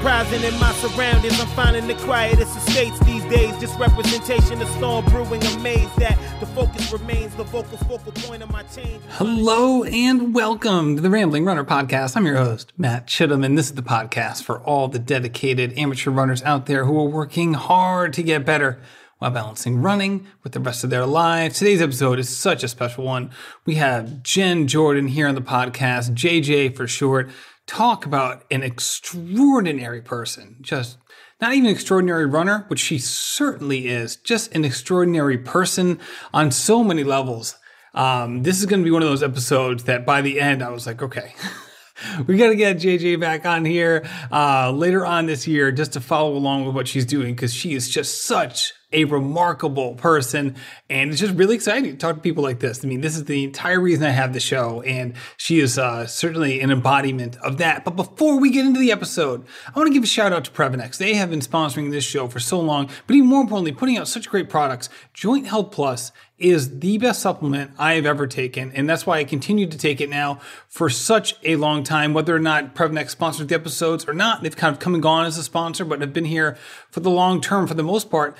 Enterprising in my surroundings, I'm finding the quietest estates these days. Just representation of storm brewing. Amazed that the focus remains the vocal focal point of my change. Hello and welcome to the Rambling Runner Podcast. I'm your host, Matt Chittum, and this is the podcast for all the dedicated amateur runners out there who are working hard to get better while balancing running with the rest of their lives. Today's episode is such a special one. We have Jen Jordan here on the podcast, JJ for short, talk about an extraordinary person. Just not even extraordinary runner, which she certainly is, just an extraordinary person on so many levels. Um, this is going to be one of those episodes that by the end, I was like, okay. we got to get JJ back on here uh, later on this year just to follow along with what she's doing because she is just such a remarkable person. And it's just really exciting to talk to people like this. I mean, this is the entire reason I have the show. And she is uh, certainly an embodiment of that. But before we get into the episode, I want to give a shout out to Previnex. They have been sponsoring this show for so long, but even more importantly, putting out such great products. Joint Health Plus is the best supplement I have ever taken. And that's why I continue to take it now for such a long time, whether or not Previnex sponsored the episodes or not. They've kind of come and gone as a sponsor, but have been here for the long term for the most part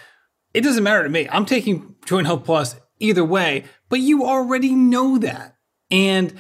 it doesn't matter to me. I'm taking Joint Health Plus either way, but you already know that. And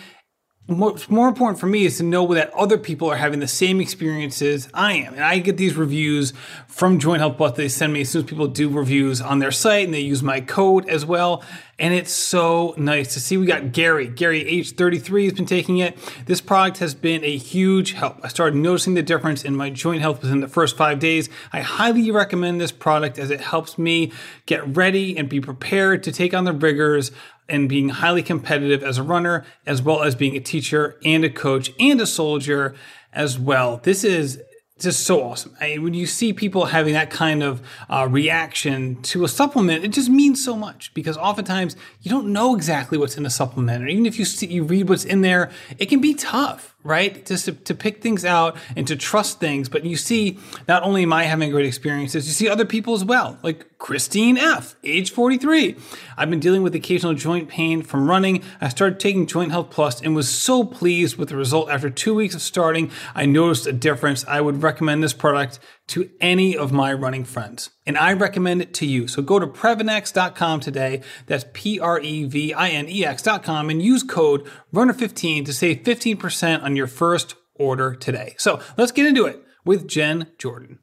what's more important for me is to know that other people are having the same experiences I am. And I get these reviews from Joint Health Plus. They send me as soon as people do reviews on their site and they use my code as well. And it's so nice to see. We got Gary. Gary, age 33, has been taking it. This product has been a huge help. I started noticing the difference in my joint health within the first five days. I highly recommend this product as it helps me get ready and be prepared to take on the rigors and being highly competitive as a runner, as well as being a teacher and a coach and a soldier as well. This is just so awesome. I when you see people having that kind of uh, reaction to a supplement, it just means so much because oftentimes you don't know exactly what's in a supplement, or even if you see, you read what's in there, it can be tough right? Just to, to pick things out and to trust things. But you see, not only am I having great experiences, you see other people as well, like Christine F., age 43. I've been dealing with occasional joint pain from running. I started taking Joint Health Plus and was so pleased with the result. After two weeks of starting, I noticed a difference. I would recommend this product to any of my running friends. And I recommend it to you. So go to Previnex.com today. That's P R E V I N E X.com and use code RUNNER15 to save 15% on your first order today. So let's get into it with Jen Jordan.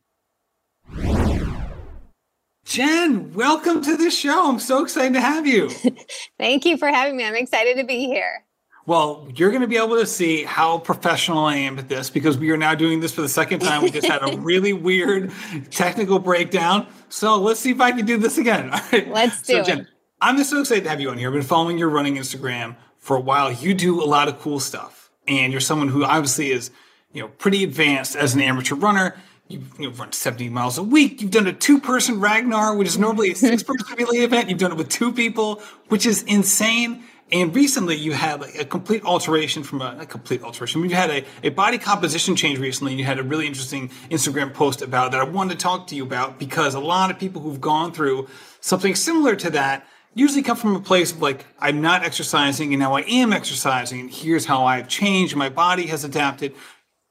Jen, welcome to the show. I'm so excited to have you. Thank you for having me. I'm excited to be here. Well, you're going to be able to see how professional I am at this because we are now doing this for the second time. We just had a really weird technical breakdown. So let's see if I can do this again. All right. Let's do so, Jen, it. I'm just so excited to have you on here. I've been following your running Instagram for a while. You do a lot of cool stuff, and you're someone who obviously is, you know, pretty advanced as an amateur runner. You, you run 70 miles a week. You've done a two-person Ragnar, which is normally a six-person relay event. You've done it with two people, which is insane. And recently, you had like a complete alteration from a, a complete alteration. I mean, you had a, a body composition change recently. And you had a really interesting Instagram post about that I wanted to talk to you about because a lot of people who've gone through something similar to that usually come from a place of like, I'm not exercising and now I am exercising. And here's how I've changed. My body has adapted.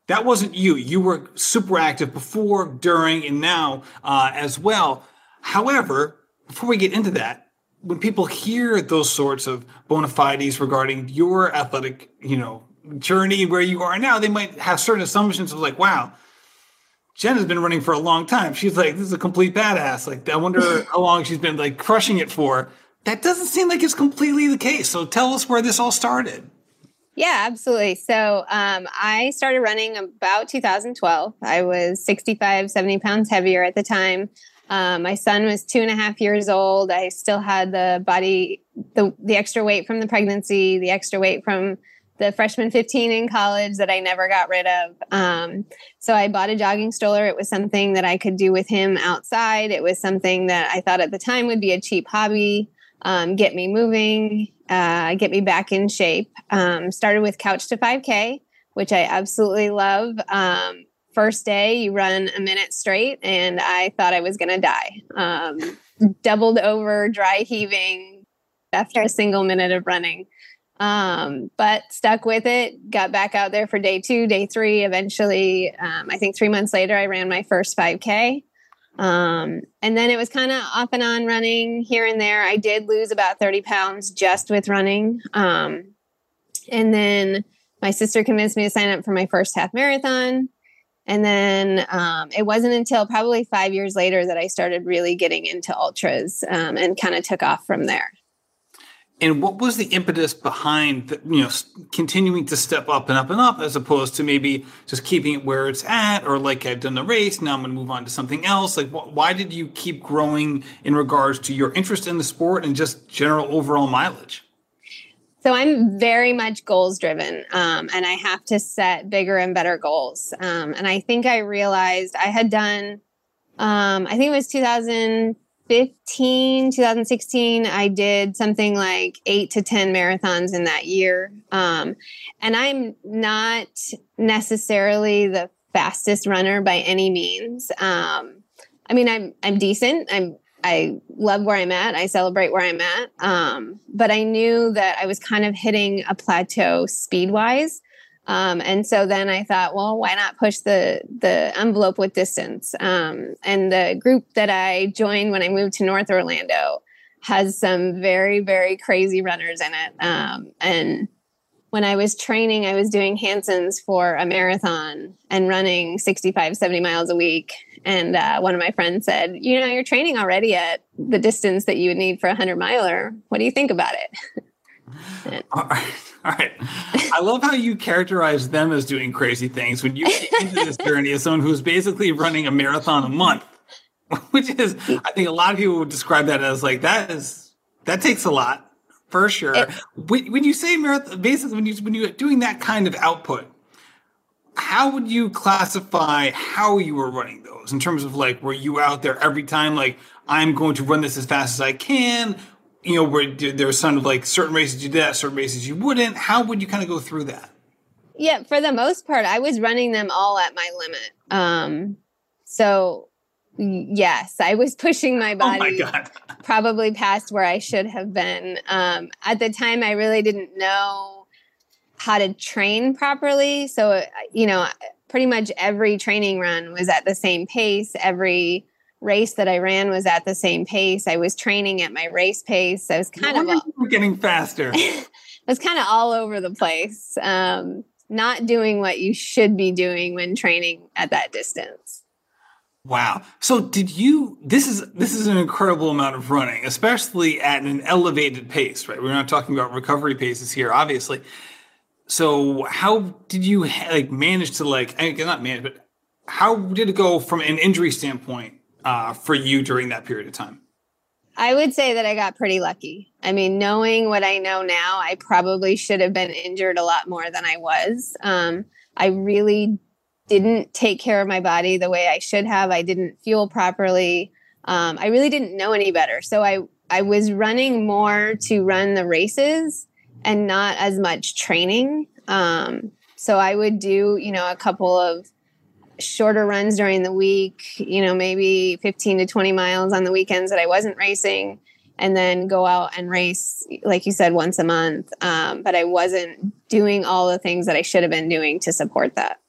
That wasn't you. You were super active before, during, and now uh, as well. However, before we get into that, when people hear those sorts of bona fides regarding your athletic, you know, journey where you are now, they might have certain assumptions of like, wow, Jen has been running for a long time. She's like, this is a complete badass. Like, I wonder how long she's been like crushing it for. That doesn't seem like it's completely the case. So tell us where this all started. Yeah, absolutely. So um, I started running about 2012. I was 65, 70 pounds heavier at the time. Um, my son was two and a half years old. I still had the body, the, the extra weight from the pregnancy, the extra weight from the freshman 15 in college that I never got rid of. Um, so I bought a jogging stroller. It was something that I could do with him outside. It was something that I thought at the time would be a cheap hobby, um, get me moving, uh, get me back in shape. Um, started with Couch to 5K, which I absolutely love. First day you run a minute straight and i thought i was going to die um, doubled over dry heaving after a single minute of running Um, but stuck with it, got back out there for day two, day three. Eventually, um, I think three months later, I ran my first 5K. Um, and then it was kind of off and on running here and there. I did lose about 30 pounds just with running. Um, and then my sister convinced me to sign up for my first half marathon. And then um, it wasn't until probably five years later that I started really getting into ultras um, and kind of took off from there. And what was the impetus behind the, you know continuing to step up and up and up as opposed to maybe just keeping it where it's at or like I've done the race now I'm going to move on to something else like wh- why did you keep growing in regards to your interest in the sport and just general overall mileage? So I'm very much goals driven, um, and I have to set bigger and better goals. Um, and I think I realized I had done, um, I think it was 2015, 2016. I did something like eight to 10 marathons in that year. Um, and I'm not necessarily the fastest runner by any means. Um, I mean, I'm I'm decent. I'm I love where I'm at. I celebrate where I'm at. Um, but I knew that I was kind of hitting a plateau speed wise. Um, and so then I thought, well, why not push the the envelope with distance? Um, and the group that I joined when I moved to North Orlando has some very very crazy runners in it. Um, and when I was training, I was doing Hanson's for a marathon and running 65, 70 miles a week. And uh, one of my friends said, You know, you're training already at the distance that you would need for a 100 miler. What do you think about it? All right. All right. I love how you characterize them as doing crazy things when you get into this journey as someone who's basically running a marathon a month, which is, I think a lot of people would describe that as like, that is, that takes a lot for sure. It, when, when you say marathon, basically, when, you, when you're doing that kind of output, how would you classify how you were running those in terms of like were you out there every time like i'm going to run this as fast as i can? You know where there was some of like certain races you did that certain races you wouldn't. How would you kind of go through that? Yeah for the most part i was running them all at my limit. Um so yes i was pushing my body oh my probably past where i should have been. Um at the time i really didn't know how to train properly. So, uh, you know, pretty much every training run was at the same pace. Every race that I ran was at the same pace. I was training at my race pace. I was kind no of all, getting faster. I was kind of all over the place. Um, not doing what you should be doing when training at that distance. Wow. So did you this is this is an incredible amount of running, especially at an elevated pace, right? We're not talking about recovery paces here obviously so how did you like manage to like I not manage but how did it go from an injury standpoint uh, for you during that period of time? I would say that i got pretty lucky. I mean knowing what i know now i probably should have been injured a lot more than i was. Um, i really didn't take care of my body the way i should have. I didn't fuel properly. Um, i really didn't know any better. So i i was running more to run the races and not as much training. Um, so I would do, you know, a couple of shorter runs during the week, you know, maybe 15 to 20 miles on the weekends that I wasn't racing, and then go out and race, like you said, once a month. Um, but I wasn't doing all the things that I should have been doing to support that.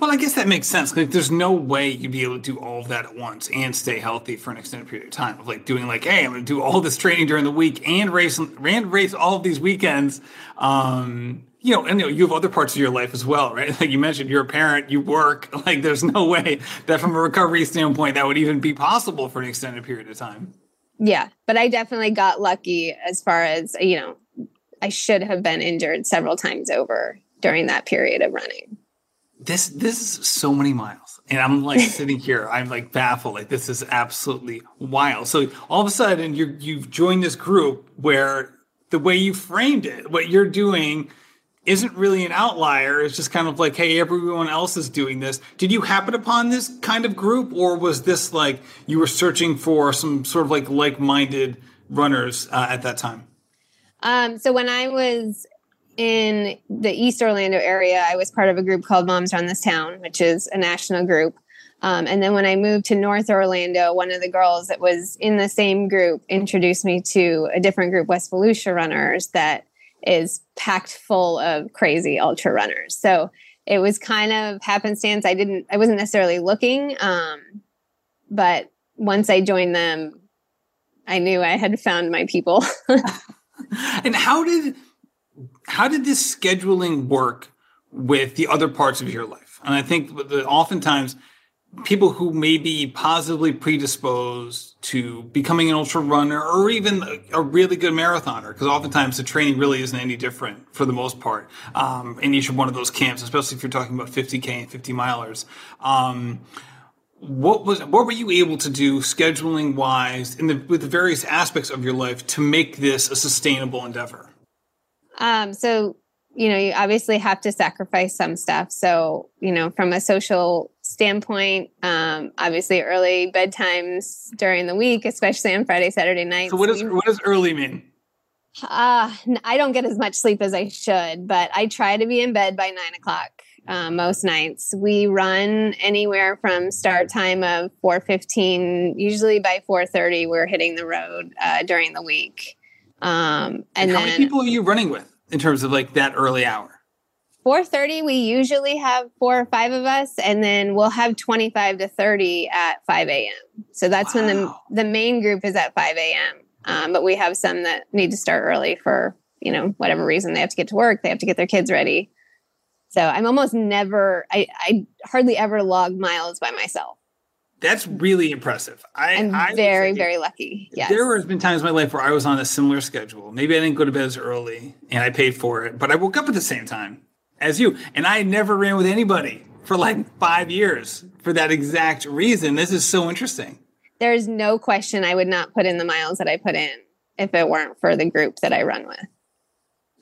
Well, I guess that makes sense. Like, there's no way you'd be able to do all of that at once and stay healthy for an extended period of time. Of like doing like, hey, I'm going to do all this training during the week and race and race all of these weekends. Um, you know, and you, know, you have other parts of your life as well, right? Like you mentioned, you're a parent, you work. Like, there's no way that from a recovery standpoint that would even be possible for an extended period of time. Yeah, but I definitely got lucky as far as you know. I should have been injured several times over during that period of running this this is so many miles. And i'm like sitting here i'm like baffled like this is absolutely wild. So all of a sudden you you've joined this group where the way you framed it what you're doing isn't really an outlier. It's just kind of like hey everyone else is doing this. Did you happen upon this kind of group or was this like you were searching for some sort of like like-minded runners uh, at that time? Um, so when I was in the East Orlando area, I was part of a group called Moms Run This Town, which is a national group. Um, and then when I moved to North Orlando, one of the girls that was in the same group introduced me to a different group, West Volusia Runners, that is packed full of crazy ultra runners. So it was kind of happenstance. I didn't, I wasn't necessarily looking, um, but once I joined them, I knew I had found my people. and how did how did this scheduling work with the other parts of your life? And I think that oftentimes people who may be positively predisposed to becoming an ultra runner or even a really good marathoner, because oftentimes the training really isn't any different for the most part um, in each one of those camps, especially if you're talking about 50k and 50 milers. Um, what was what were you able to do scheduling wise in the with the various aspects of your life to make this a sustainable endeavor? Um, so you know, you obviously have to sacrifice some stuff. So you know, from a social standpoint, um, obviously early bedtimes during the week, especially on Friday, Saturday nights. So what does what does early mean? Uh, I don't get as much sleep as I should, but I try to be in bed by nine o'clock uh, most nights. We run anywhere from start time of four fifteen. Usually by four thirty, we're hitting the road uh, during the week. Um, and, and how then, many people are you running with in terms of like that early hour? 4.30 we usually have four or five of us and then we'll have 25 to 30 at 5 a.m so that's wow. when the, the main group is at 5 a.m um, but we have some that need to start early for you know whatever reason. They have to get to work they have to get their kids ready. So i'm almost never i, I hardly ever log miles by myself that's really impressive. I, am very, very lucky. Yes. There has been times in my life where I was on a similar schedule. Maybe I didn't go to bed as early and I paid for it, but I woke up at the same time as you. And I never ran with anybody for like five years for that exact reason. This is so interesting. There's no question I would not put in the miles that I put in if it weren't for the group that I run with.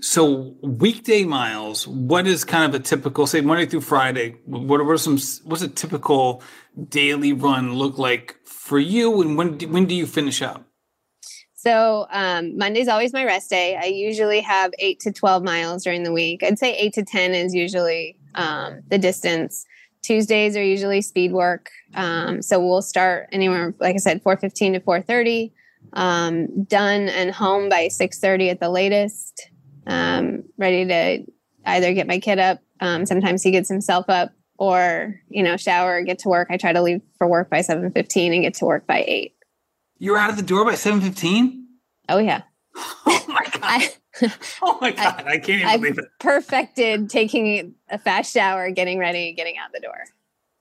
So weekday miles, what is kind of a typical, say Monday through Friday? What are some? What's a typical daily run look like for you, and when when do you finish up? So um, Monday's always my rest day. I usually have eight to 12 miles during the week. I'd say eight to 10 is usually um, the distance. Tuesdays are usually speed work. Um, so we'll start anywhere, like I said, 4.15 to 4.30, um, done and home by 6.30 at the latest, um, ready to either get my kid up. Um, sometimes he gets himself up or, you know, shower, get to work. I try to leave for work by 7.15 and get to work by 8. You were out of the door by seven fifteen. Oh yeah. oh my god. I, oh my god! I, I can't even I've believe it. Perfected taking a fast shower, getting ready, getting out the door.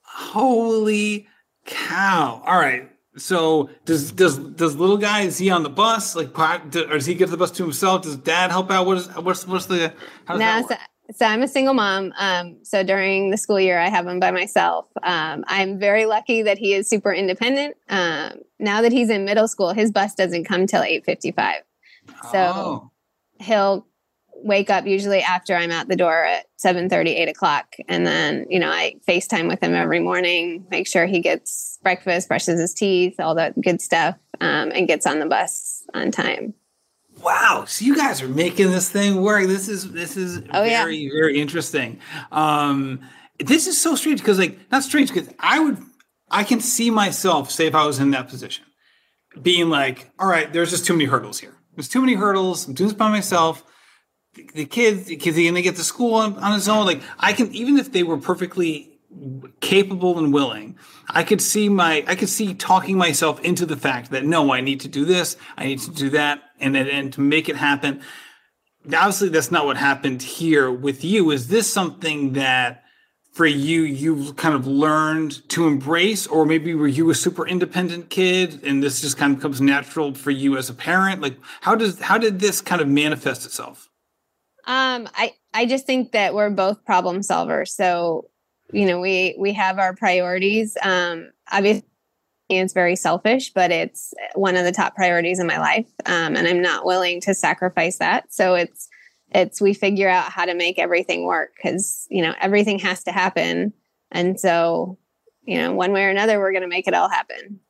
Holy cow! All right. So does does does little guy is he on the bus like or does he get the bus to himself? Does dad help out? What is what's what's the how does no? So, so I'm a single mom. Um, so during the school year, I have him by myself. Um, I'm very lucky that he is super independent. Um, now that he's in middle school, his bus doesn't come till 8:55. So oh. he'll wake up usually after I'm out the door at 7 30, 8 o'clock. And then, you know, I FaceTime with him every morning, make sure he gets breakfast, brushes his teeth, all that good stuff, um, and gets on the bus on time. Wow. So you guys are making this thing work. This is this is oh, very yeah. very interesting. Um this is so strange because like not strange because i would i can see myself say if i was in that position being like all right there's just too many hurdles here. There's too many hurdles. I'm doing this by myself the, the kids are gonna get to school on, on his own. Like i can even if they were perfectly capable and willing i could see my i could see talking myself into the fact that no i need to do this i need to do that and and to make it happen. Obviously that's not what happened here with you. Is this something that for you you've kind of learned to embrace? Or maybe were you a super independent kid and this just kind of comes natural for you as a parent? Like how does how did this kind of manifest itself um i i just think that we're both problem solvers. So you know we we have our priorities. Um obviously it's very selfish but it's one of the top priorities in my life. Um, and i'm not willing to sacrifice that. So it's it's we figure out how to make everything work because you know everything has to happen. And so you know one way or another we're going to make it all happen.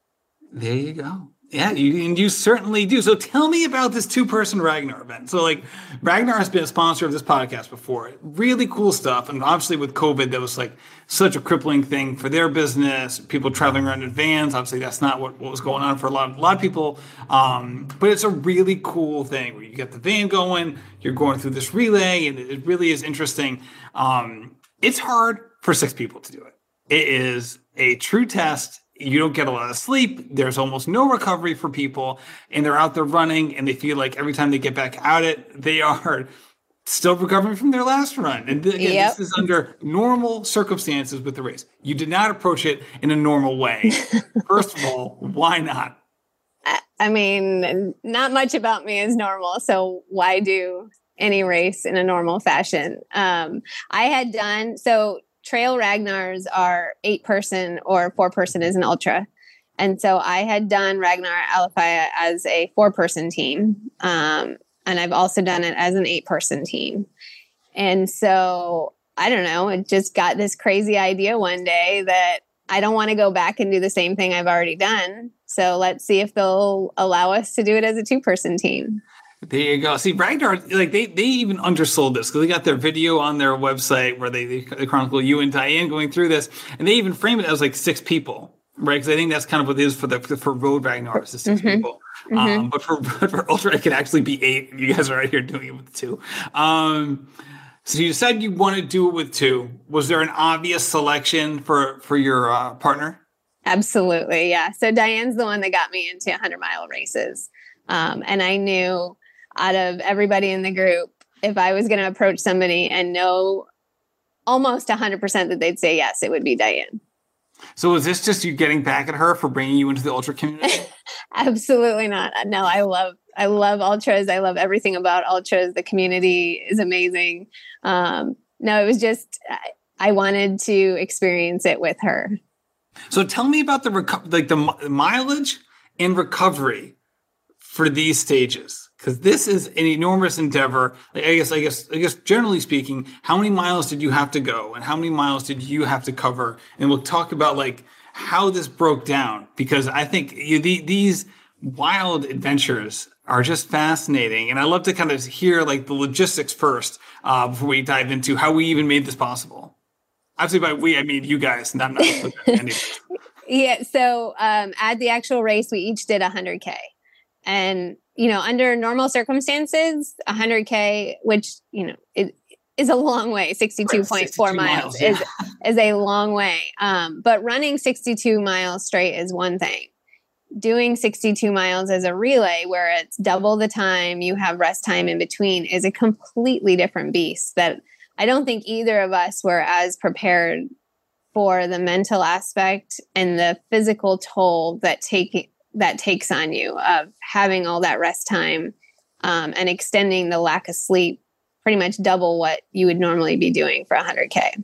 There you go Yeah, you, and you certainly do. So tell me about this two person Ragnar event. So, like, Ragnar has been a sponsor of this podcast before. Really cool stuff. And obviously, with COVID, that was like such a crippling thing for their business. People traveling around in vans. Obviously, that's not what, what was going on for a lot, a lot of people. Um, but it's a really cool thing where you get the van going, you're going through this relay, and it really is interesting. Um, it's hard for six people to do it. It is a true test you don't get a lot of sleep. There's almost no recovery for people, and they're out there running, and they feel like every time they get back out it, they are still recovering from their last run. And again, yep. this is under normal circumstances with the race. You did not approach it in a normal way. First of all, why not? I mean, not much about me is normal, so why do any race in a normal fashion? Um, I had done so trail Ragnars are eight person or four person is an ultra. And so I had done Ragnar Alafaya as a four person team. Um, and I've also done it as an eight person team. And so I don't know, it just got this crazy idea one day that I don't want to go back and do the same thing I've already done. So let's see if they'll allow us to do it as a two person team. There you go. See, Ragnar, like they they even undersold this because they got their video on their website where they, they, chronicle you and Diane going through this, and they even frame it as like six people, right? Because I think that's kind of what it is for the for road Ragnar the 6 mm-hmm. people. Mm-hmm. Um, but for for ultra, it could actually be eight. You guys are right here doing it with two. Um, so you said you want to do it with two. Was there an obvious selection for for your uh, partner? Absolutely, yeah. So Diane's the one that got me into 100 mile races, um, and I knew out of everybody in the group, if I was going to approach somebody and know almost 100% that they'd say yes, it would be Diane. So was this just you getting back at her for bringing you into the ultra community? Absolutely not. No, I love I love ultras. I love everything about ultras. The community is amazing. Um, no, it was just I wanted to experience it with her. So tell me about the reco- like the mileage and recovery for these stages because this is an enormous endeavor. I guess, I guess, I guess, generally speaking, how many miles did you have to go, and how many miles did you have to cover? And we'll talk about like how this broke down because I think you, the, these wild adventures are just fascinating, and I love to kind of hear like the logistics first uh, before we dive into how we even made this possible. Obviously, by we I mean you guys, not not. yeah. So um, at the actual race, we each did 100k, and you know, under normal circumstances, 100K, which, you know, it is a long way. 62.4 miles, miles yeah. is, is a long way. Um, but running 62 miles straight is one thing. Doing 62 miles as a relay where it's double the time, you have rest time in between is a completely different beast that I don't think either of us were as prepared for the mental aspect and the physical toll that taking that takes on you of having all that rest time um, and extending the lack of sleep pretty much double what you would normally be doing for 100k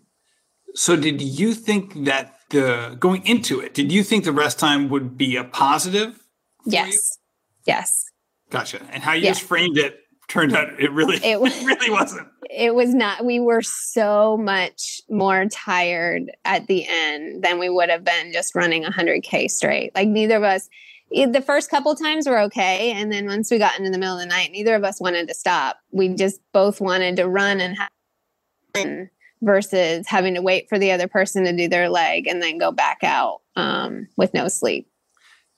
so did you think that the going into it did you think the rest time would be a positive yes you? yes. Gotcha. And how you yeah. just framed it turned out it really it, was, it really wasn't. It was not we were so much more tired at the end than we would have been just running 100k straight. Like neither of us the first couple times were okay. And then once we got into the middle of the night neither of us wanted to stop. We just both wanted to run and have versus having to wait for the other person to do their leg and then go back out um, with no sleep.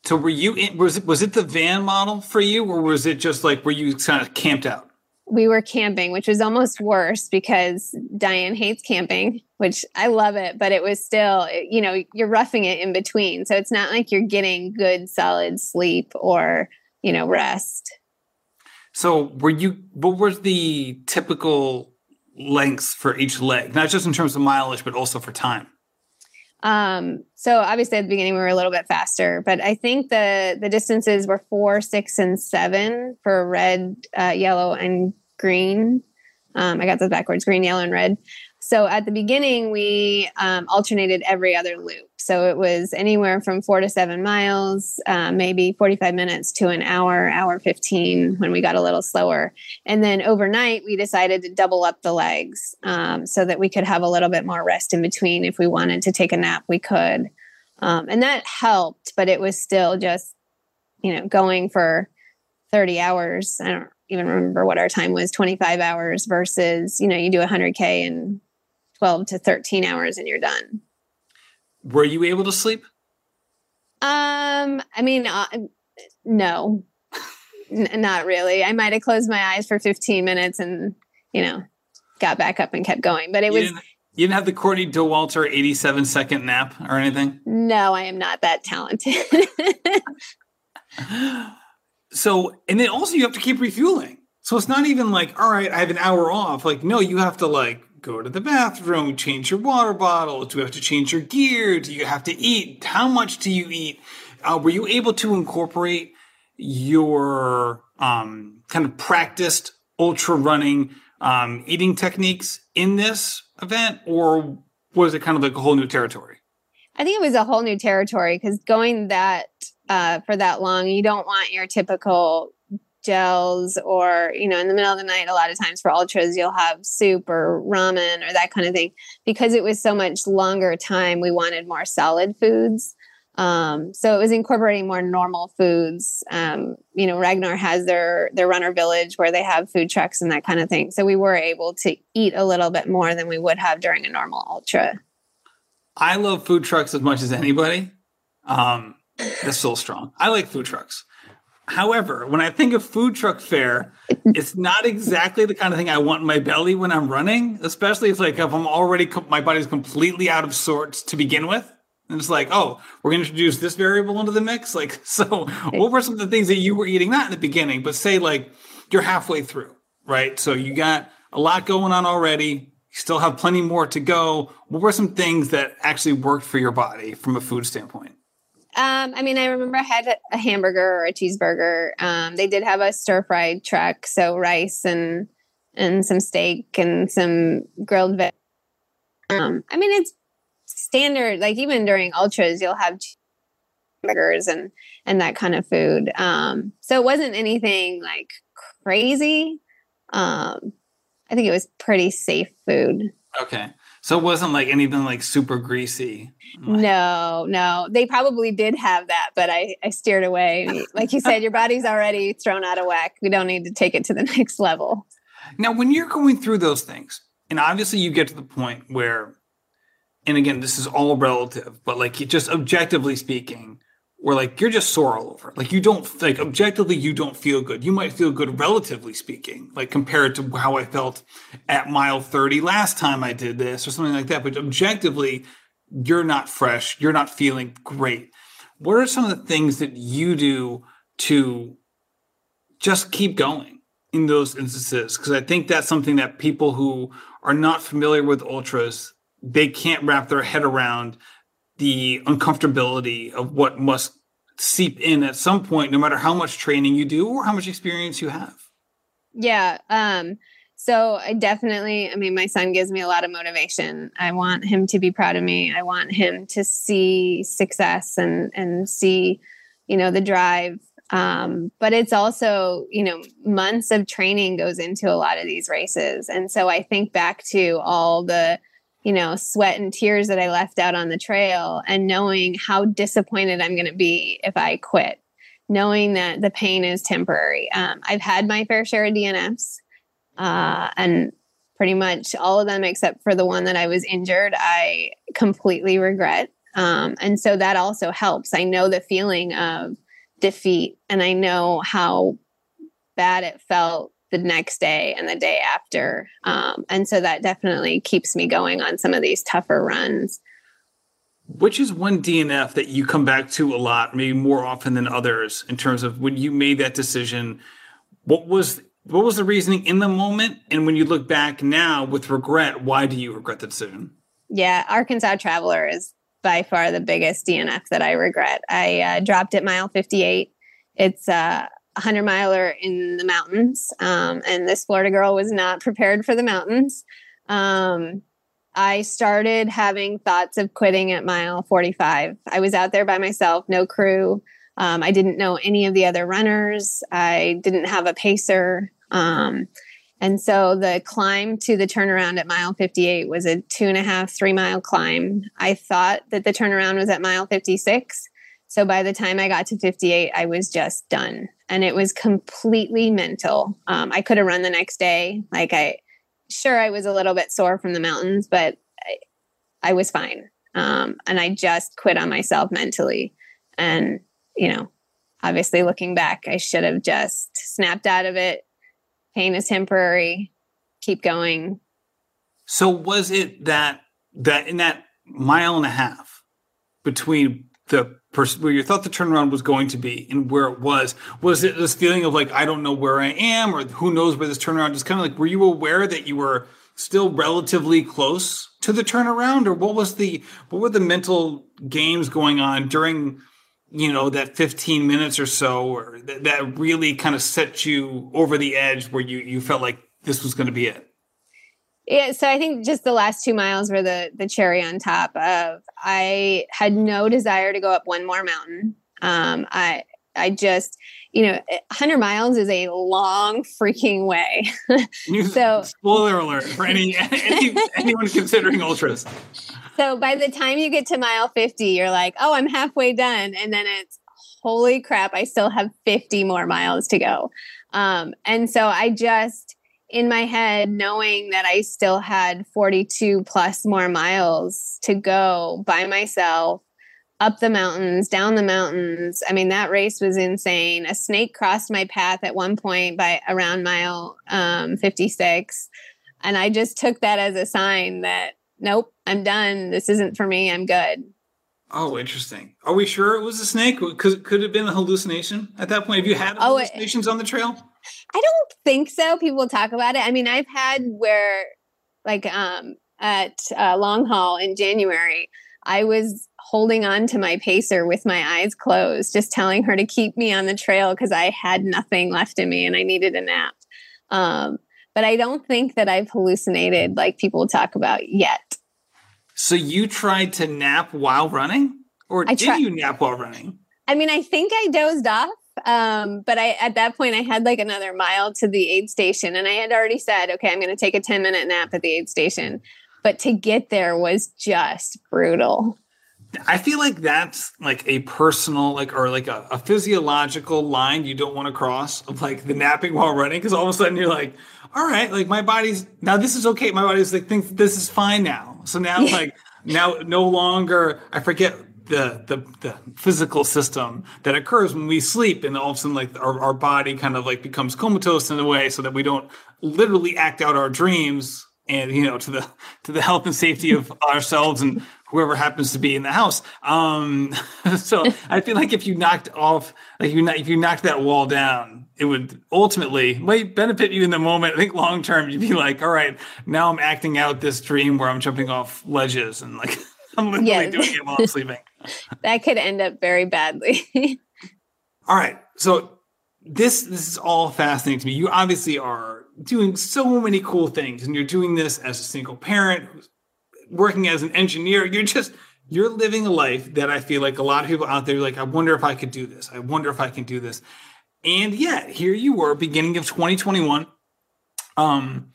So were you in, was it was it the van model for you or was it just like were you kind of camped out we were camping, which was almost worse because Diane hates camping, which I love it, but it was still, you know, you're roughing it in between. So it's not like you're getting good, solid sleep or, you know, rest. So were you, what was the typical lengths for each leg? Not just in terms of mileage, but also for time? Um, so obviously at the beginning we were a little bit faster, but I think the the distances were four, six, and seven for red, uh, yellow, and green. Um, I got those backwards: green, yellow, and red. So at the beginning, we um, alternated every other loop. So it was anywhere from four to seven miles, uh, maybe 45 minutes to an hour, hour 15 when we got a little slower. And then overnight, we decided to double up the legs um, so that we could have a little bit more rest in between. If we wanted to take a nap, we could. Um, and that helped, but it was still just you know, going for 30 hours. I don't even remember what our time was 25 hours versus, you know, you do 100K in 12 to 13 hours and you're done. Were you able to sleep? Um, I mean, uh, no, N- not really. I might have closed my eyes for 15 minutes and, you know, got back up and kept going. But it You was didn't, you didn't have the Courtney Dauwalter 87 second nap or anything? no, I am not that talented. So, and then also you have to keep refueling. So it's not even like, all right, I have an hour off. Like, no, you have to like go to the bathroom, change your water bottle. Do you have to change your gear? Do you have to eat? How much do you eat? Uh, were you able to incorporate your um, kind of practiced ultra running um, eating techniques in this event, or was it kind of like a whole new territory? I think it was a whole new territory because going that uh, for that long, you don't want your typical gels or you know in the middle of the night a lot of times for ultras you'll have soup or ramen or that kind of thing because it was so much longer time we wanted more solid foods um, so it was incorporating more normal foods um, you know ragnar has their their runner village where they have food trucks and that kind of thing so we were able to eat a little bit more than we would have during a normal ultra I love food trucks as much as anybody. Um, that's so strong. I like food trucks. However, when I think of food truck fare, it's not exactly the kind of thing I want in my belly when I'm running, especially if like if I'm already co- my body's completely out of sorts to begin with. And it's like, oh, we're going to introduce this variable into the mix. Like, so what were some of the things that you were eating? Not in the beginning, but say like you're halfway through, right? So you got a lot going on already. You still have plenty more to go. What were some things that actually worked for your body from a food standpoint? Um, I mean, I remember I had a hamburger or a cheeseburger. Um, they did have a stir fried truck, so rice and and some steak and some grilled veg. Um, I mean, it's standard. Like even during ultras, you'll have burgers and and that kind of food. Um, so it wasn't anything like crazy. Um, I think it was pretty safe food. Okay. So it wasn't like anything like super greasy. No, no. They probably did have that, but I, I steered away. Like you said, your body's already thrown out of whack. We don't need to take it to the next level. Now, when you're going through those things, and obviously you get to the point where, and again, this is all relative, but like just objectively speaking, where like you're just sore all over. Like you don't like objectively, you don't feel good. You might feel good relatively speaking, like compared to how I felt at mile 30 last time I did this or something like that. But objectively, you're not fresh. You're not feeling great. What are some of the things that you do to just keep going in those instances? Because I think that's something that people who are not familiar with ultras, they can't wrap their head around the uncomfortability of what must seep in at some point, no matter how much training you do or how much experience you have. Yeah. Um, so I definitely, I mean, my son gives me a lot of motivation. I want him to be proud of me. I want him to see success and and see, you know, the drive. Um, but it's also, you know, months of training goes into a lot of these races. And so I think back to all the you know, sweat and tears that I left out on the trail and knowing how disappointed I'm going to be if I quit, knowing that the pain is temporary. Um, I've had my fair share of DNFs uh, and pretty much all of them except for the one that I was injured, I completely regret. Um, and so that also helps. I know the feeling of defeat and I know how bad it felt the next day and the day after. Um, and so that definitely keeps me going on some of these tougher runs. Which is one DNF that you come back to a lot, maybe more often than others, in terms of when you made that decision? What was what was the reasoning in the moment? And when you look back now with regret, why do you regret the decision? Yeah, Arkansas Traveler is by far the biggest DNF that I regret. I uh, dropped at mile 58. It's uh, 100 miler in the mountains. Um, and this Florida girl was not prepared for the mountains. Um, I started having thoughts of quitting at mile 45. I was out there by myself, no crew. Um, I didn't know any of the other runners. I didn't have a pacer. Um, and so the climb to the turnaround at mile 58 was a two and a half, three mile climb. I thought that the turnaround was at mile 56. So by the time I got to 58, I was just done. And it was completely mental. Um, I could have run the next day. Like I, sure, I was a little bit sore from the mountains, but I, I was fine. Um, and I just quit on myself mentally. And, you know, obviously looking back, I should have just snapped out of it. Pain is temporary. Keep going. So was it that that in that mile and a half between the person where you thought the turnaround was going to be and where it was was it this feeling of like i don't know where i am or who knows where this turnaround is kind of like were you aware that you were still relatively close to the turnaround? Or what was the what were the mental games going on during you know that 15 minutes or so or that, that really kind of set you over the edge where you you felt like this was going to be it yeah, so I think just the last two miles were the the cherry on top of I had no desire to go up one more mountain. Um, I I just you know 100 miles is a long freaking way. so spoiler alert for any, any anyone considering ultras. So by the time you get to mile 50, you're like, oh, I'm halfway done, and then it's holy crap, I still have 50 more miles to go. Um, and so I just in my head, knowing that I still had 42 plus more miles to go by myself up the mountains, down the mountains. I mean, that race was insane. A snake crossed my path at one point by around mile um, 56. And I just took that as a sign that, nope, I'm done. This isn't for me. I'm good. Oh, interesting. Are we sure it was a snake? Could, could it have been a hallucination at that point? Have you had hallucinations oh, it, on the trail? I don't think so. People talk about it. I mean, I've had where, like, um, at uh, long haul in January, I was holding on to my pacer with my eyes closed, just telling her to keep me on the trail because I had nothing left in me and I needed a nap. Um, but I don't think that I've hallucinated like people talk about yet. So you tried to nap while running, or I did you nap while running? I mean, I think I dozed off um, but I at that point I had like another mile to the aid station, and I had already said, okay, I'm going to take a 10 minute nap at the aid station. But to get there was just brutal. I feel like that's like a personal, like, or like a, a physiological line you don't want to cross of like the napping while running. Cause all of a sudden you're like, all right, like my body's now this is okay. My body's like, thinks this is fine now. So now, like, now no longer, I forget the, the the physical system that occurs when we sleep and all of a sudden like our, our body kind of like becomes comatose in a way so that we don't literally act out our dreams and you know to the to the health and safety of ourselves and whoever happens to be in the house. Um so i feel like if you knocked off like you if you knocked that wall down it would ultimately might benefit you in the moment. I think long term you'd be like all right now i'm acting out this dream where i'm jumping off ledges and like i'm literally yes. doing it while i'm sleeping that could end up very badly. all right. So this this is all fascinating to me. You obviously are doing so many cool things, and you're doing this as a single parent, working as an engineer. You're just you're living a life that I feel like a lot of people out there like, I wonder if I could do this. I wonder if I can do this. And yet, here you were, beginning of 2021, um,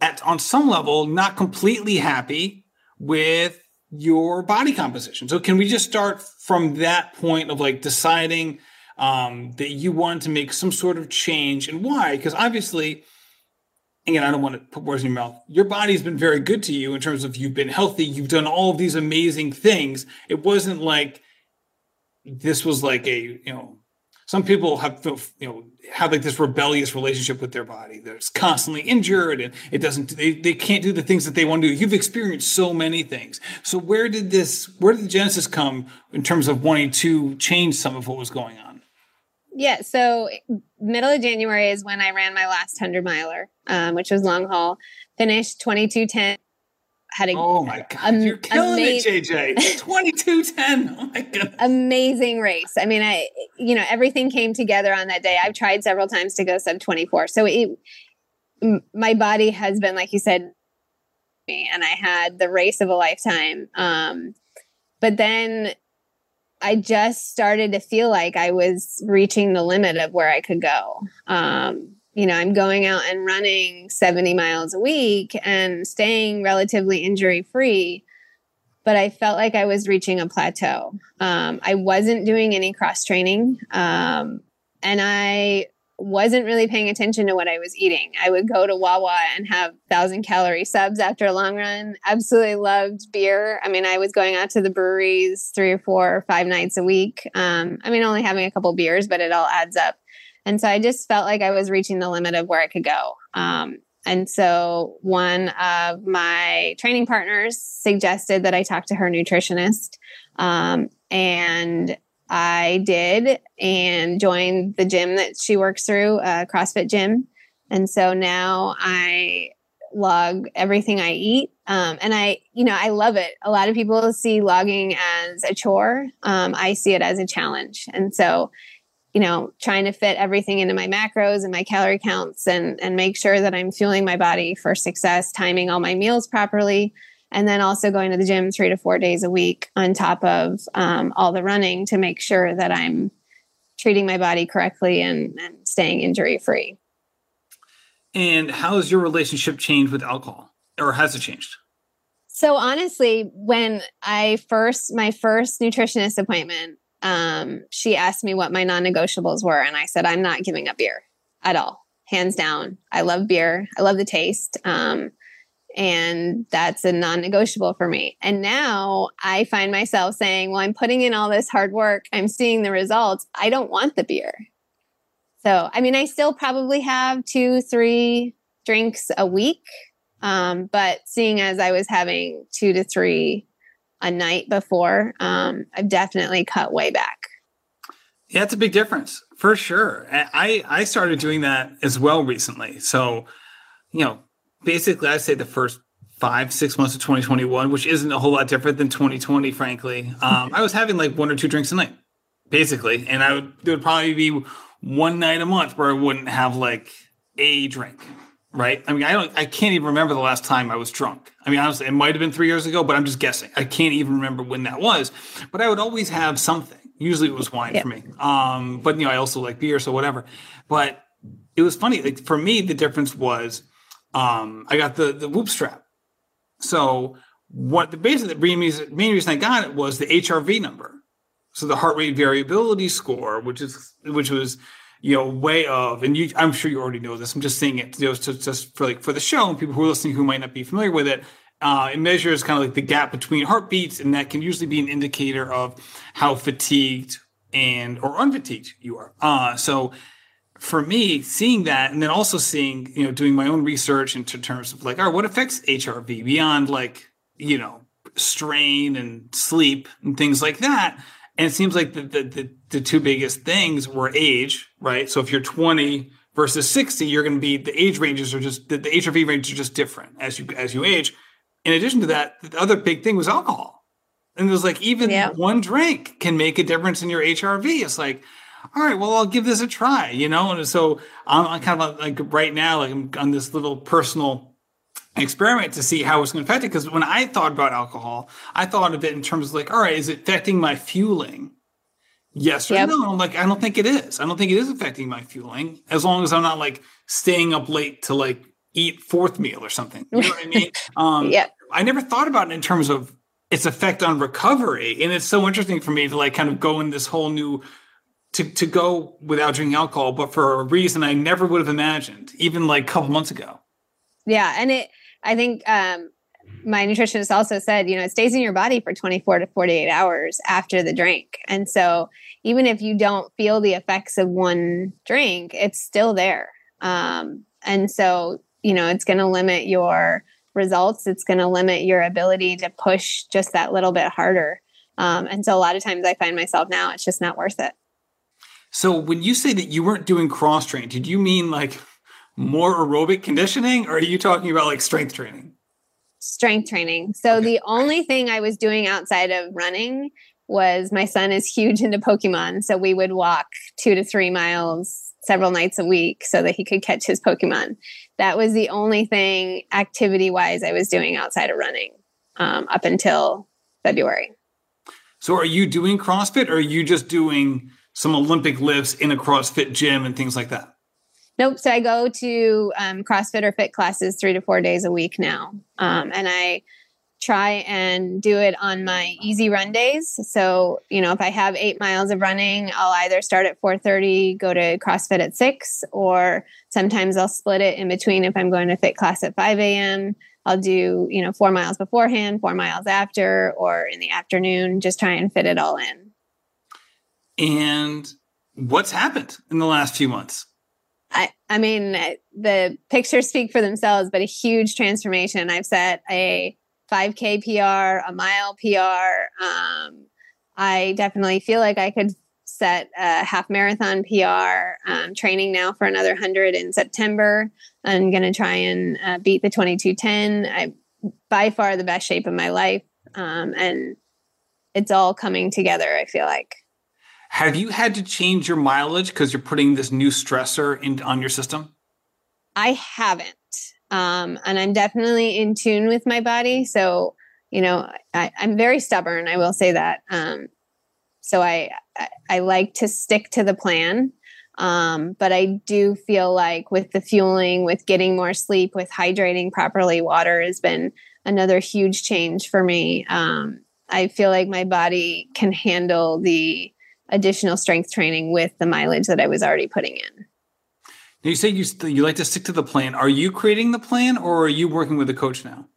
at on some level, not completely happy with your body composition. So can we just start from that point of like deciding um, that you want to make some sort of change and why? Because obviously, again, I don't want to put words in your mouth. Your body's been very good to you in terms of you've been healthy, you've done all of these amazing things. It wasn't like this was like a you know some people have you know have like this rebellious relationship with their body that's constantly injured and it doesn't they, they can't do the things that they want to do. You've experienced so many things. So where did this where did the genesis come in terms of wanting to change some of what was going on? Yeah so middle of january is when i ran my last 100 miler um, which was long haul. Finished 2210 had a oh my god, you're killing it, JJ. Twenty two ten. Oh my god, amazing race. I mean, I you know everything came together on that day. I've tried several times to go sub twenty four, so it, my body has been like you said, me, and I had the race of a lifetime. Um, but then I just started to feel like I was reaching the limit of where I could go. Um, you know, I'm going out and running 70 miles a week and staying relatively injury free. but I felt like I was reaching a plateau. Um, I wasn't doing any cross training. Um, and I wasn't really paying attention to what I was eating. I would go to Wawa and have thousand calorie subs after a long run. Absolutely loved beer. I mean, I was going out to the breweries three or four or five nights a week. Um, I mean, only having a couple beers, but it all adds up. And so I just felt like I was reaching the limit of where I could go. Um, and so one of my training partners suggested that I talk to her nutritionist. Um, and I did and joined the gym that she works through, a CrossFit gym. And so now I log everything I eat. Um, and I, you know, I love it. A lot of people see logging as a chore. Um, I see it as a challenge. And so you know, trying to fit everything into my macros and my calorie counts and and make sure that I'm fueling my body for success, timing all my meals properly, and then also going to the gym three to four days a week on top of um, all the running to make sure that I'm treating my body correctly and, and staying injury free. And how has your relationship changed with alcohol, or has it changed? So honestly, when I first my first nutritionist appointment, um, she asked me what my non negotiables were. And I said, I'm not giving up beer at all, hands down. I love beer, I love the taste. Um, and that's a non negotiable for me. And now I find myself saying, Well, I'm putting in all this hard work, I'm seeing the results. I don't want the beer. So, I mean, I still probably have two, three drinks a week. Um, but seeing as I was having two to three a night before, um, I've definitely cut way back. Yeah, it's a big difference for sure. I I started doing that as well recently. So, you know, basically, I say the first five six months of 2021, which isn't a whole lot different than 2020, frankly. Um, I was having like one or two drinks a night, basically, and I would there would probably be one night a month where I wouldn't have like a drink right? I mean, I don't, I can't even remember the last time I was drunk. I mean, honestly, it might have been three years ago, but I'm just guessing. I can't even remember when that was. But I would always have something. Usually it was wine yeah. for me. Um, but you know, I also like beer, so whatever. But it was funny. Like for me, the difference was um, I got the the whoop strap. So what the basically the main reason, main reason I got it was the HRV number. So the heart rate variability score, which is which was you know, way of, and you, I'm sure you already know this. I'm just saying it you know, just, for like for the show and people who are listening who might not be familiar with it. Uh, it measures kind of like the gap between heartbeats, and that can usually be an indicator of how fatigued and or unfatigued you are. Uh, so for me, seeing that, and then also seeing, you know, doing my own research into terms of like, all right, what affects HRV beyond like, you know, strain and sleep and things like that and it seems like the, the, the, the two biggest things were age, right? So if you're 20 versus 60, you're going to be the age ranges are just the, the HRV ranges are just different as you as you age. In addition to that, the other big thing was alcohol. And it was like even yeah. one drink can make a difference in your HRV. It's like, all right, well, I'll give this a try, you know? And so I'm kind of like right now, like I'm on this little personal experiment to see how it's going to affect it. Because when I thought about alcohol, I thought of it in terms of like, all right, is it affecting my fueling? Yes or yep. no? I'm like, I don't think it is. I don't think it is affecting my fueling as long as I'm not like staying up late to like eat fourth meal or something. You know what I mean? Um, yeah. I never thought about it in terms of its effect on recovery. And it's so interesting for me to like kind of go in this whole new to, to go without drinking alcohol, but for a reason I never would have imagined, even like a couple months ago. Yeah. And it I think um, my nutritionist also said, you know, it stays in your body for 24 to 48 hours after the drink. And so even if you don't feel the effects of one drink, it's still there. Um, and so, you know, it's going to limit your results. It's going to limit your ability to push just that little bit harder. Um, and so a lot of times I find myself now, it's just not worth it. So when you say that you weren't doing cross train, did you mean like more aerobic conditioning or are you talking about like strength training? Strength training. So okay. the only thing I was doing outside of running was my son is huge into Pokemon. So we would walk two to three miles several nights a week so that he could catch his Pokemon. That was the only thing activity wise I was doing outside of running um, up until February. So are you doing CrossFit or are you just doing some Olympic lifts in a CrossFit gym and things like that? Nope. So I go to um, CrossFit or fit classes three to four days a week now. Um, and I try and do it on my easy run days. So, you know, if I have eight miles of running, I'll either start at 4:30, go to CrossFit at six, or sometimes I'll split it in between. If I'm going to fit class at 5 a.m., I'll do, you know, four miles beforehand, four miles after, or in the afternoon, just try and fit it all in. And what's happened in the last few months? I, I mean, the pictures speak for themselves, but a huge transformation. I've set a 5K PR, a mile PR. Um, I definitely feel like I could set a half marathon PR. Um, training now for another 100 in September. I'm going to try and uh, beat the 2210. I'm by far the best shape of my life. Um, and it's all coming together, I feel like. Have you had to change your mileage because you're putting this new stressor in, on your system? I haven't. Um, and I'm definitely in tune with my body. So, you know, I, am very stubborn. I will say that. Um, so I, I, I like to stick to the plan. Um, but I do feel like with the fueling, with getting more sleep, with hydrating properly, water has been another huge change for me. Um, I feel like my body can handle the additional strength training with the mileage that I was already putting in. Now you say you you like to stick to the plan. Are you creating the plan, or are you working with a coach now?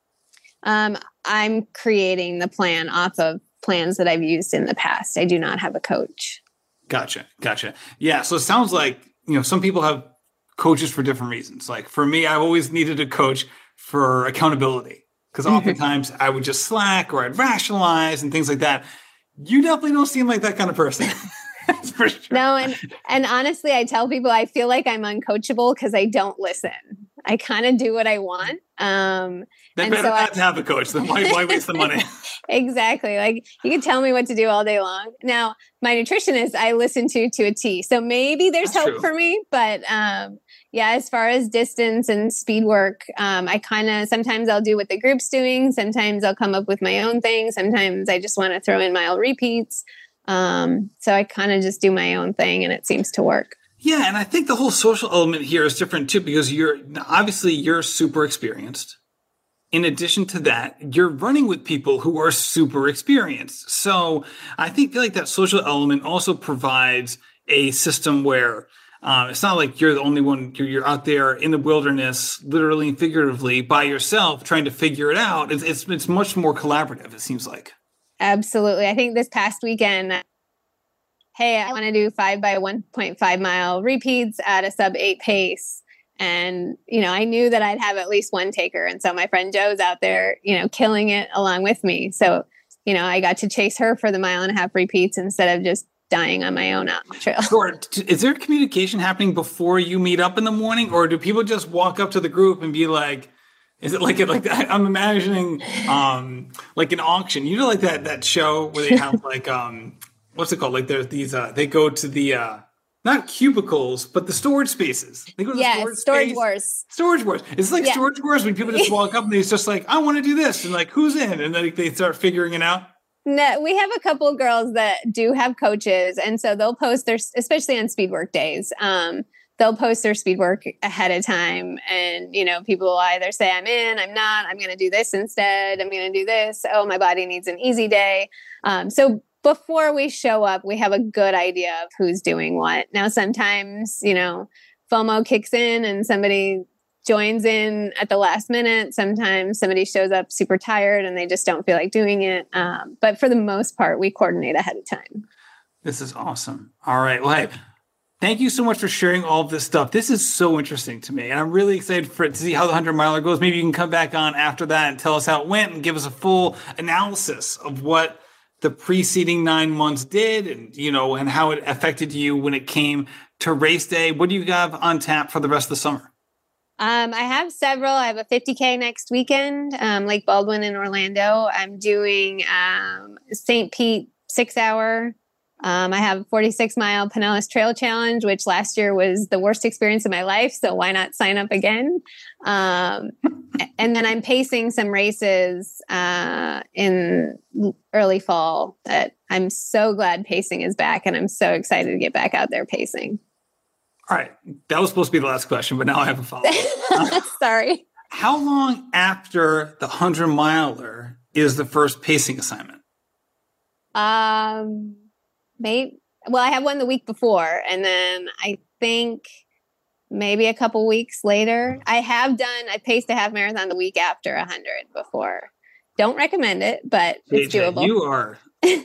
Um, I'm creating the plan off of plans that I've used in the past. I do not have a coach. Gotcha, gotcha. Yeah, so it sounds like you know some people have coaches for different reasons. Like for me, I've always needed a coach for accountability because mm-hmm. oftentimes I would just slack or I'd rationalize and things like that you definitely don't seem like that kind of person. for sure. No, and and honestly, I tell people I feel like I'm uncoachable because I don't listen. I kind of do what I want. Um, then better so not I, have a coach. Then why, why waste the money? exactly. Like you can tell me what to do all day long. Now, my nutritionist I listen to to a T, so maybe there's That's hope true. for me. But um, yeah, as far as distance and speed work, um, I kind of sometimes I'll do what the group's doing. Sometimes I'll come up with my own thing. Sometimes I just want to throw in mile repeats. Um, so I kind of just do my own thing, and it seems to work. Yeah, and I think the whole social element here is different too because you're obviously you're super experienced. In addition to that, you're running with people who are super experienced. So I think feel like that social element also provides a system where um, it's not like you're the only one. You're, you're, out there in the wilderness, literally and figuratively, by yourself, trying to figure it out. It's, it's it's much more collaborative. It seems like. Absolutely, I think this past weekend, hey, I want to do five by one point five mile repeats at a sub eight pace, and you know, I knew that I'd have at least one taker, and so my friend Joe's out there, you know, killing it along with me. So you know, I got to chase her for the mile and a half repeats instead of just dying on my own trail. Sure. Is there communication happening before you meet up in the morning, or do people just walk up to the group and be like, "Is it like it like I'm imagining um like an auction? You know, like that that show where they have like um what's it called? Like there's these uh they go to the uh not cubicles, but the storage spaces. They go to yeah, the storage, storage space. wars. Storage wars. It's like yeah. storage wars when people just walk up and they're just like, I want to do this. And like, who's in? And then they start figuring it out. No, we have a couple girls that do have coaches, and so they'll post their, especially on speed work days. Um, they'll post their speed work ahead of time, and you know, people will either say, "I'm in," "I'm not," "I'm going to do this instead," "I'm going to do this." Oh, my body needs an easy day. Um, so before we show up, we have a good idea of who's doing what. Now, sometimes you know, FOMO kicks in, and somebody joins in at the last minute. Sometimes somebody shows up super tired and they just don't feel like doing it. Um, but for the most part, we coordinate ahead of time. This is awesome. All right. Well, hey, thank you so much for sharing all of this stuff. This is so interesting to me. And I'm really excited for to see how the 100 miler goes. Maybe you can come back on after that and tell us how it went and give us a full analysis of what the preceding nine months did and you know and how it affected you when it came to race day what do you have on tap for the rest of the summer um, I have several. I have a 50K next weekend, um, Lake Baldwin in Orlando. I'm doing um, St. Pete six hour. Um, I have a 46 mile Pinellas Trail Challenge, which last year was the worst experience of my life. So why not sign up again? Um, and then I'm pacing some races uh, in early fall that I'm so glad pacing is back and I'm so excited to get back out there pacing. All right. That was supposed to be the last question, but now I have a follow up. Sorry. How long after the 100 miler is the first pacing assignment? Um, maybe. Well, I had one the week before, and then I think maybe a couple weeks later, I have done. I paced a half marathon the week after a hundred before. Don't recommend it, but it's JJ, doable. You are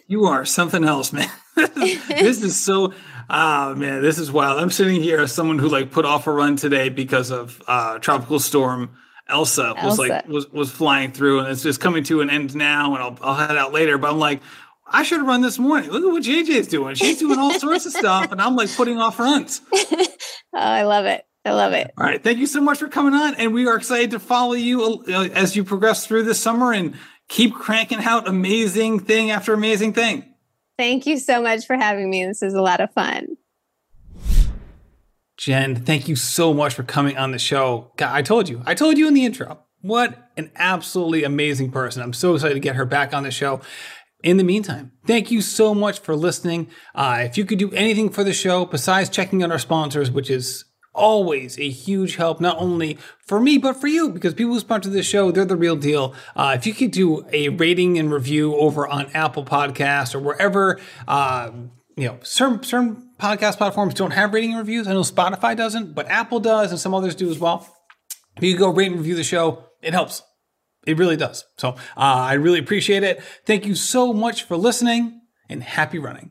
you are something else, man. this is so oh man, this is wild. I'm sitting here as someone who like put off a run today because of uh tropical storm Elsa, was like was was flying through and it's just coming to an end now and I'll I'll head out later. But I'm like, I should have run this morning. Look at what JJ's doing. She's doing all sorts of stuff, and I'm like putting off runs. oh, I love it. I love it. All right. Thank you so much for coming on. And we are excited to follow you uh, as you progress through this summer and keep cranking out amazing thing after amazing thing. Thank you so much for having me. This is a lot of fun. Jen, thank you so much for coming on the show. God, I told you, I told you in the intro, what an absolutely amazing person. I'm so excited to get her back on the show. In the meantime, thank you so much for listening. Uh, if you could do anything for the show besides checking out our sponsors, which is always a huge help, not only for me, but for you, because people who sponsor this show, they're the real deal. Uh, if you could do a rating and review over on Apple Podcasts or wherever, uh, you know, certain, certain podcast platforms don't have rating and reviews. I know Spotify doesn't, but Apple does and some others do as well. If you go rate and review the show, it helps. It really does. So uh, I really appreciate it. Thank you so much for listening and happy running.